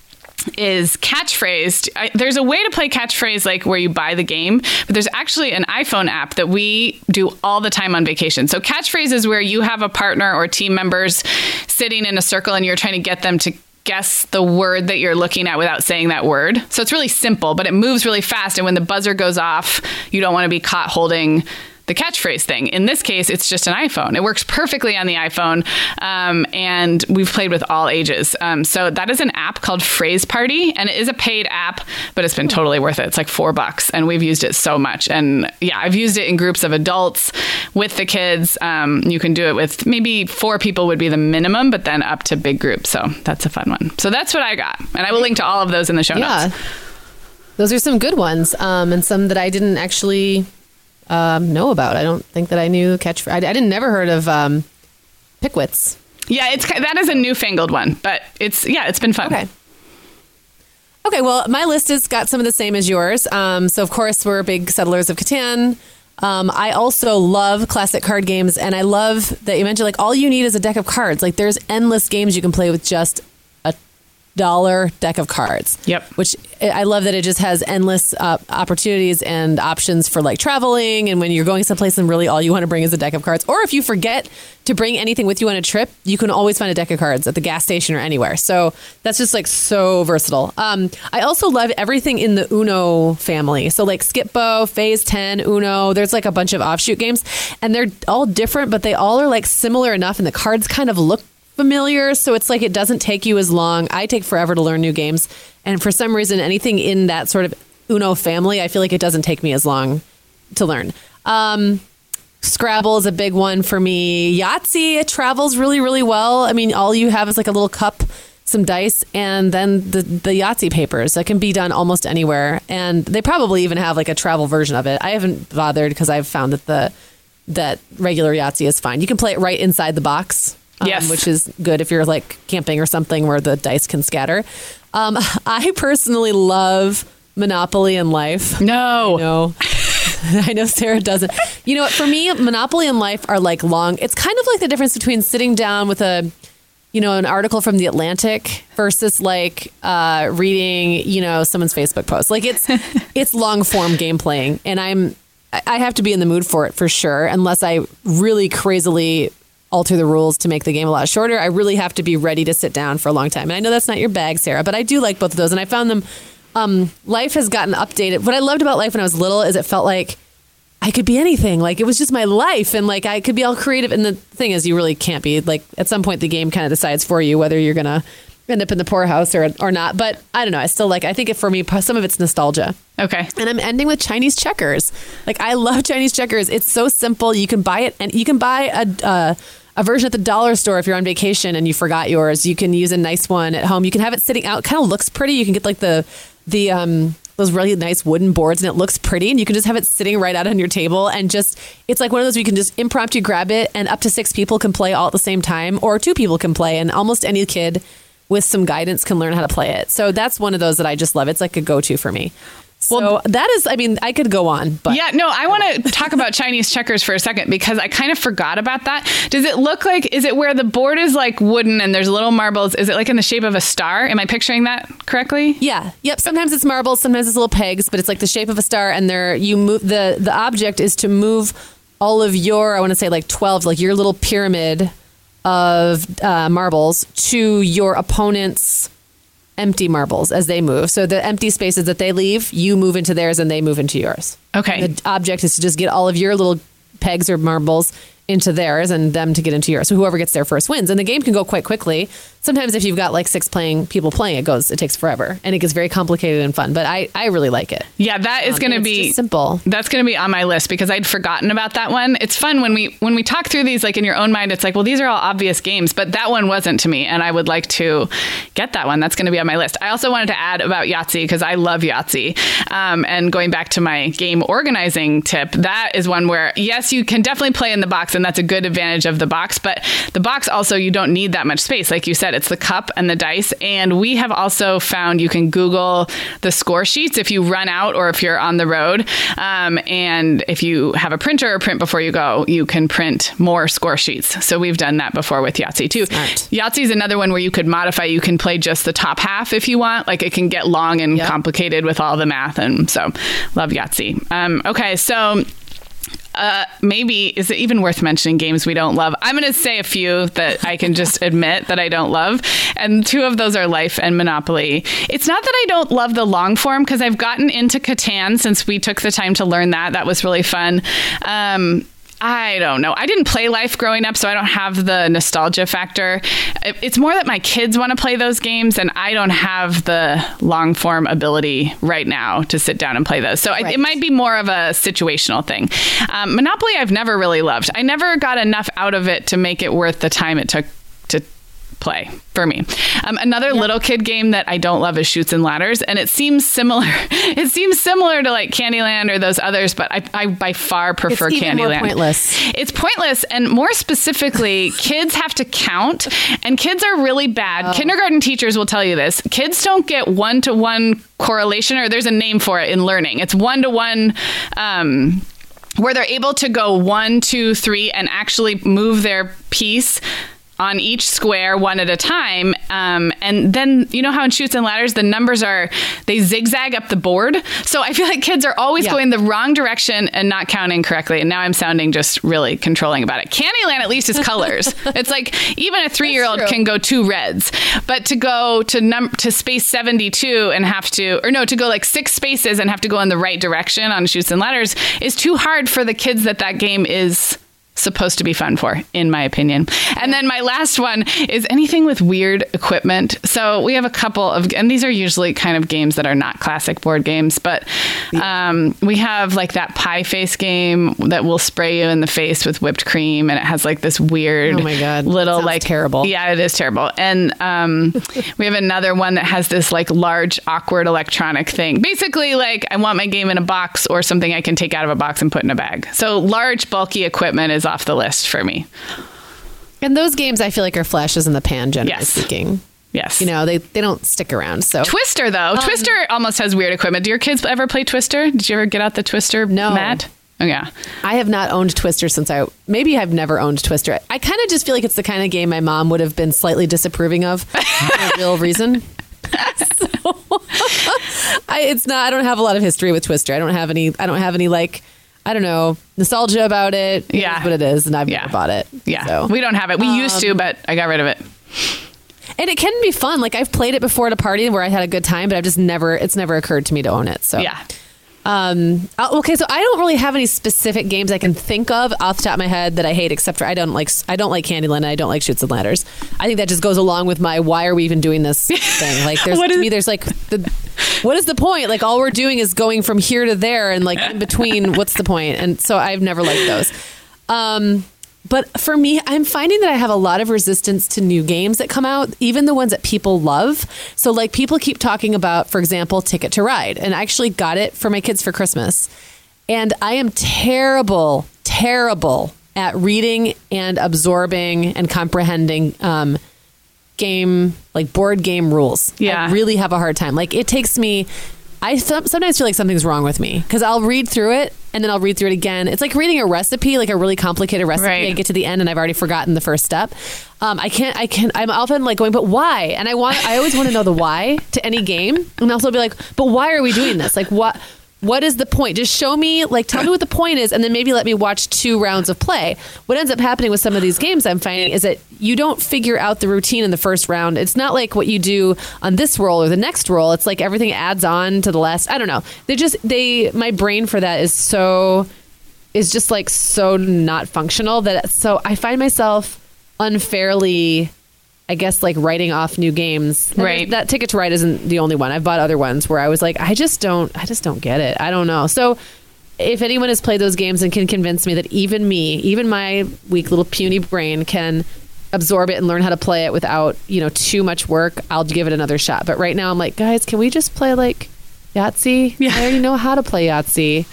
is catchphrased. I, there's a way to play catchphrase like where you buy the game, but there's actually an iPhone app that we do all the time on vacation. So catchphrase is where you have a partner or team members sitting in a circle and you're trying to get them to guess the word that you're looking at without saying that word. So it's really simple, but it moves really fast and when the buzzer goes off, you don't want to be caught holding the catchphrase thing. In this case, it's just an iPhone. It works perfectly on the iPhone, um, and we've played with all ages. Um, so that is an app called Phrase Party, and it is a paid app, but it's been totally worth it. It's like four bucks, and we've used it so much. And yeah, I've used it in groups of adults with the kids. Um, you can do it with maybe four people would be the minimum, but then up to big groups. So that's a fun one. So that's what I got, and I will link to all of those in the show Yeah. notes. Those are some good ones, um, and some that I didn't actually um, know about. I don't think that I knew catch. I, I didn't never heard of um, PicWits. Yeah, it's that is a newfangled one, but it's yeah, it's been fun. Okay. Okay, well, my list has got some of the same as yours. Um, so, of course, we're big settlers of Catan. Um, I also love classic card games, and I love that you mentioned like all you need is a deck of cards. Like, there's endless games you can play with just dollar deck of cards. Yep. Which I love that it just has endless uh, opportunities and options for like traveling, and when you're going someplace and really all you want to bring is a deck of cards, or if you forget to bring anything with you on a trip, you can always find a deck of cards at the gas station or anywhere. So that's just like so versatile. Um, I also love everything in the Uno family. So like Skip Skip-Bo, Phase 10, Uno, there's like a bunch of offshoot games and they're all different, but they all are like similar enough and the cards kind of look familiar. So it's like it doesn't take you as long. I take forever to learn new games. And for some reason, anything in that sort of Uno family, I feel like it doesn't take me as long to learn. Um, Scrabble is a big one for me. Yahtzee it travels really, really well. I mean, all you have is like a little cup, some dice, and then the the Yahtzee papers that can be done almost anywhere. And they probably even have like a travel version of it. I haven't bothered because I've found that the that regular Yahtzee is fine. You can play it right inside the box. Um, Yes. which is good if you're like camping or something where the dice can scatter. Um, I personally love Monopoly and Life. No. No. I know Sarah doesn't. You know what? For me, Monopoly and Life are like long. It's kind of like the difference between sitting down with a, you know, an article from the Atlantic versus like uh, reading, you know, someone's Facebook post. Like it's it's long form game playing, and I'm I I have to be in the mood for it for sure. Unless I really crazily alter the rules to make the game a lot shorter, I really have to be ready to sit down for a long time. And I know that's not your bag, Sarah, but I do like both of those, and I found them um, life has gotten updated. What I loved about life when I was little is it felt like I could be anything. Like it was just my life, and like I could be all creative. And the thing is, you really can't be. Like at some point, the game kind of decides for you whether you're gonna end up in the poorhouse or or not. But I don't know. I still like. I think it, for me, some of it's nostalgia. Okay. And I'm ending with Chinese checkers. Like I love Chinese checkers. It's so simple. You can buy it, and you can buy a. Uh, a version at the dollar store if you're on vacation and you forgot yours. You can use a nice one at home. You can have it sitting out. Kind of looks pretty. You can get like the the um those really nice wooden boards and it looks pretty and you can just have it sitting right out on your table and just it's like one of those where you can just impromptu grab it and up to six people can play all at the same time or two people can play and almost any kid with some guidance can learn how to play it. So that's one of those that I just love. It's like a go-to for me. So that is, I mean, I could go on, but Yeah, no, I want to talk about Chinese checkers for a second because I kind of forgot about that. Does it look like, is it where the board is like wooden and there's little marbles? Is it like in the shape of a star? Am I picturing that correctly? Yeah. Yep. Sometimes it's marbles, sometimes it's little pegs, but it's like the shape of a star, and they're you move the the object is to move all of your I want to say like twelve, like your little pyramid of uh, marbles to your opponent's empty marbles as they move. So the empty spaces that they leave, you move into theirs, and they move into yours. Okay. The object is to just get all of your little pegs or marbles into theirs and them to get into yours. So whoever gets there first wins. And the game can go quite quickly. Sometimes if you've got like six playing people playing, it goes it takes forever and it gets very complicated and fun. But I I really like it. Yeah, that is Um, going to be simple. That's going to be on my list because I'd forgotten about that one. It's fun when we when we talk through these like in your own mind it's like, well these are all obvious games, but that one wasn't to me and I would like to get that one. That's going to be on my list. I also wanted to add about Yahtzee because I love Yahtzee. Um, and going back to my game organizing tip, that is one where yes, you can definitely play in the box and that's a good advantage of the box, but the box also you don't need that much space. Like you said, it's the cup and the dice and we have also found you can Google the score sheets if you run out or if you're on the road. Um, and if you have a printer or print before you go, you can print more score sheets. So we've done that before with Yahtzee too. Smart. Yahtzee is another one where you could modify. You can play just the top half if you want. Like it can get long and Yep. complicated with all the math. And so love Yahtzee. Um, okay. So uh, maybe is it even worth mentioning games we don't love? I'm going to say a few that I can just admit that I don't love, and two of those are Life and Monopoly. It's not that I don't love the long form because I've gotten into Catan since we took the time to learn that. That was really fun. Um, I don't know. I didn't play Life growing up, so I don't have the nostalgia factor. It's more that my kids want to play those games, and I don't have the long form ability right now to sit down and play those. So I, Right. it might be more of a situational thing. Um, Monopoly, I've never really loved. I never got enough out of it to make it worth the time it took to play for me. Um, another little kid game that I don't love is Chutes and Ladders, and it seems similar. It seems similar to like Candyland or those others, but I, I by far prefer It's Candyland. pointless. It's pointless, and more specifically, kids have to count, and kids are really bad. Oh. Kindergarten teachers will tell you this. Kids don't get one to one correlation, or there's a name for it in learning. It's one to one. Um, where they're able to go one, two, three, and actually move their piece on each square one at a time. Um, and then, you know how in chutes and ladders, the numbers are, they zigzag up the board. So I feel like kids are always Yeah. going the wrong direction and not counting correctly. And now I'm sounding just really controlling about it. Candyland at least is colors. it's like even a three year old can go two reds, but to go to num to space 72 and have to, or no, to go like six spaces and have to go in the right direction on chutes and ladders is too hard for the kids that that game is supposed to be fun for, in my opinion. And then my last one is anything with weird equipment. So we have a couple of, and these are usually kind of games that are not classic board games, but um, we have like that pie face game that will spray you in the face with whipped cream, and it has like this weird, Oh my God. little Sounds like terrible. Yeah, it is terrible. And um, we have another one that has this like large, awkward electronic thing. Basically, like I want my game in a box or something I can take out of a box and put in a bag. So large, bulky equipment is off the list for me. And those games I feel like are flashes in the pan, generally Yes. speaking. Yes. You know, they, they don't stick around. So Twister Um, though, Twister almost has weird equipment. Do your kids ever play Twister? Did you ever get out the Twister No. mat? Oh yeah. I have not owned Twister since I maybe I've never owned Twister. I kind of just feel like it's the kind of game my mom would have been slightly disapproving of for real reason. so, I, it's not. I don't have a lot of history with Twister. I don't have any. I don't have any like. I don't know nostalgia about it. It Yeah. what it is, and I've Yeah. never bought it. Yeah. So. We don't have it. We used to, um, but I got rid of it. and it can be fun. Like I've played it before at a party where I had a good time, but I've just never. It's never occurred to me to own it. So Yeah. Um, uh, okay, so I don't really have any specific games I can think of off the top of my head that I hate, except for I don't like I don't like Candyland. And I don't like Chutes and Ladders. I think that just goes along with my why are we even doing this thing? Like, there's to me, there's like the what is the point? Like, all we're doing is going from here to there, and like in between, what's the point? And so I've never liked those. Um, but for me, I'm finding that I have a lot of resistance to new games that come out, even the ones that people love. So, like, people keep talking about, for example, Ticket to Ride, and I actually got it for my kids for Christmas. And I am terrible, terrible at reading and absorbing and comprehending um, game, like board game rules. Yeah. I really have a hard time. Like, it takes me. I some- sometimes feel like something's wrong with me because I'll read through it and then I'll read through it again. It's like reading a recipe, like a really complicated recipe. Right. I get to the end and I've already forgotten the first step. Um, I can't. I can. I'm often like going, but why? And I want. I always want to know the why to any game, and also be like, but why are we doing this? Like what? What is the point? Just show me, like, tell me what the point is, and then maybe let me watch two rounds of play. What ends up happening with some of these games, I'm finding, is that you don't figure out the routine in the first round. It's not like what you do on this roll or the next roll. It's like everything adds on to the last. I don't know. They just they my brain for that is so is just like so not functional that so I find myself unfairly I guess like writing off new games. Right. That Ticket to Ride isn't the only one. I've bought other ones where I was like, I just don't, I just don't get it. I don't know. So if anyone has played those games and can convince me that even me, even my weak little puny brain can absorb it and learn how to play it without, you know, too much work, I'll give it another shot. But right now I'm like, guys, can we just play like Yahtzee? Yeah. I already know how to play Yahtzee.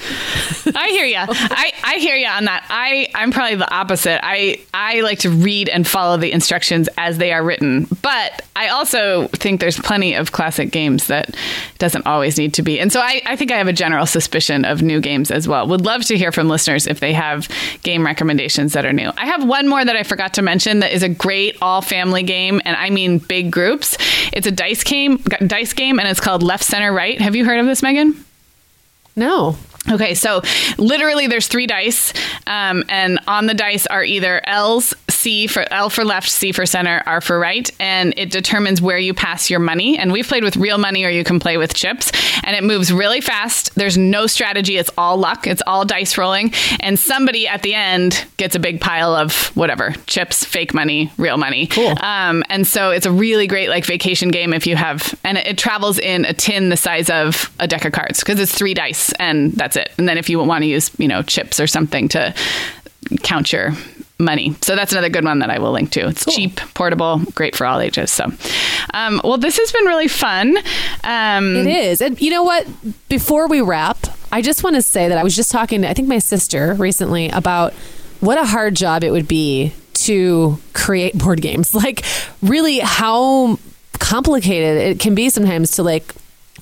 I hear you. I, I hear you on that. I, I'm probably the opposite. I, I like to read and follow the instructions as they are written. But I also think there's plenty of classic games that doesn't always need to be. And so I, I think I have a general suspicion of new games as well. Would love to hear from listeners if they have game recommendations that are new. I have one more that I forgot to mention that is a great all family game. And I mean big groups. It's a dice game, dice game and it's called Left Center Right. Have you heard of this, Meagan? No. Okay, so literally there's three dice, um, and on the dice are either L's, C for L for left, C for center, R for right, and it determines where you pass your money. And we've played with real money, or you can play with chips, and it moves really fast. There's no strategy; it's all luck. It's all dice rolling, and somebody at the end gets a big pile of whatever chips, fake money, real money. Cool. Um, and so it's a really great like vacation game if you have, and it, it travels in a tin the size of a deck of cards because it's three dice and that's it. And then if you want to use, you know, chips or something to count your money. So that's another good one that I will link to. It's cheap, portable, great for all ages. So, um, well, this has been really fun. Um, It is. And you know what? Before we wrap, I just want to say that I was just talking to, I think, my sister recently about what a hard job it would be to create board games. Like, really, how complicated it can be sometimes to like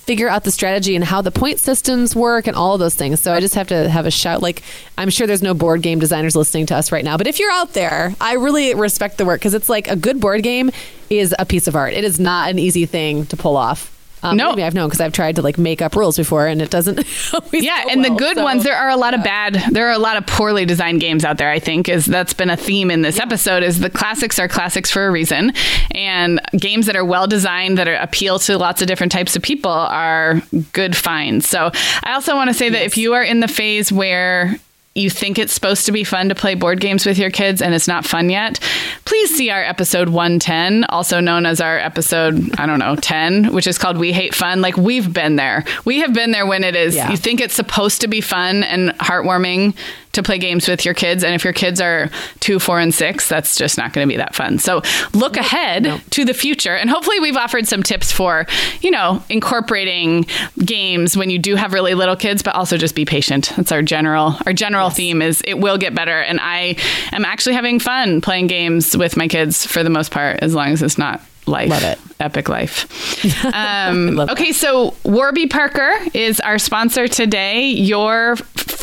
figure out the strategy and how the point systems work and all those things. So I just have to have a shout. Like, I'm sure there's no board game designers listening to us right now, but if you're out there, I really respect the work because it's like a good board game is a piece of art. It is not an easy thing to pull off. Um, No. maybe I've known because I've tried to like make up rules before and it doesn't always yeah, and the good So- ones, there are a lot of bad, there are a lot of poorly designed games out there, I think, is that's been a theme in this episode is the classics are classics for a reason. And games that are well designed, that are appeal to lots of different types of people are good finds. So I also want to say that if you are in the phase where you think it's supposed to be fun to play board games with your kids and it's not fun yet, please see our episode 110, also known as our episode, I don't know, 10, which is called We Hate Fun. Like we've been there. We have been there when it is, Yeah. you think it's supposed to be fun and heartwarming to play games with your kids. And if your kids are two, four, and six, that's just not going to be that fun. So look ahead to the future. And hopefully we've offered some tips for, you know, incorporating games when you do have really little kids, but also just be patient. That's our general, our general theme is it will get better. And I am actually having fun playing games with my kids for the most part, as long as it's not life. Love it. Epic life. Um, okay, so Warby Parker is our sponsor today. Your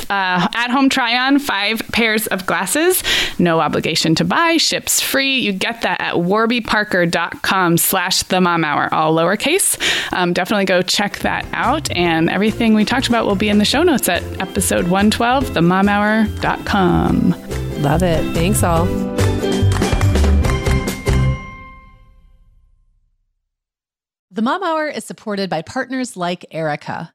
uh, at home try on five pairs of glasses, no obligation to buy, ships free. You get that at warbyparker.com slash the mom hour, all lowercase. Um, definitely go check that out. And everything we talked about will be in the show notes at episode 112, the mom themomhour.com. Love it. Thanks all. The Mom Hour is supported by partners like Erika.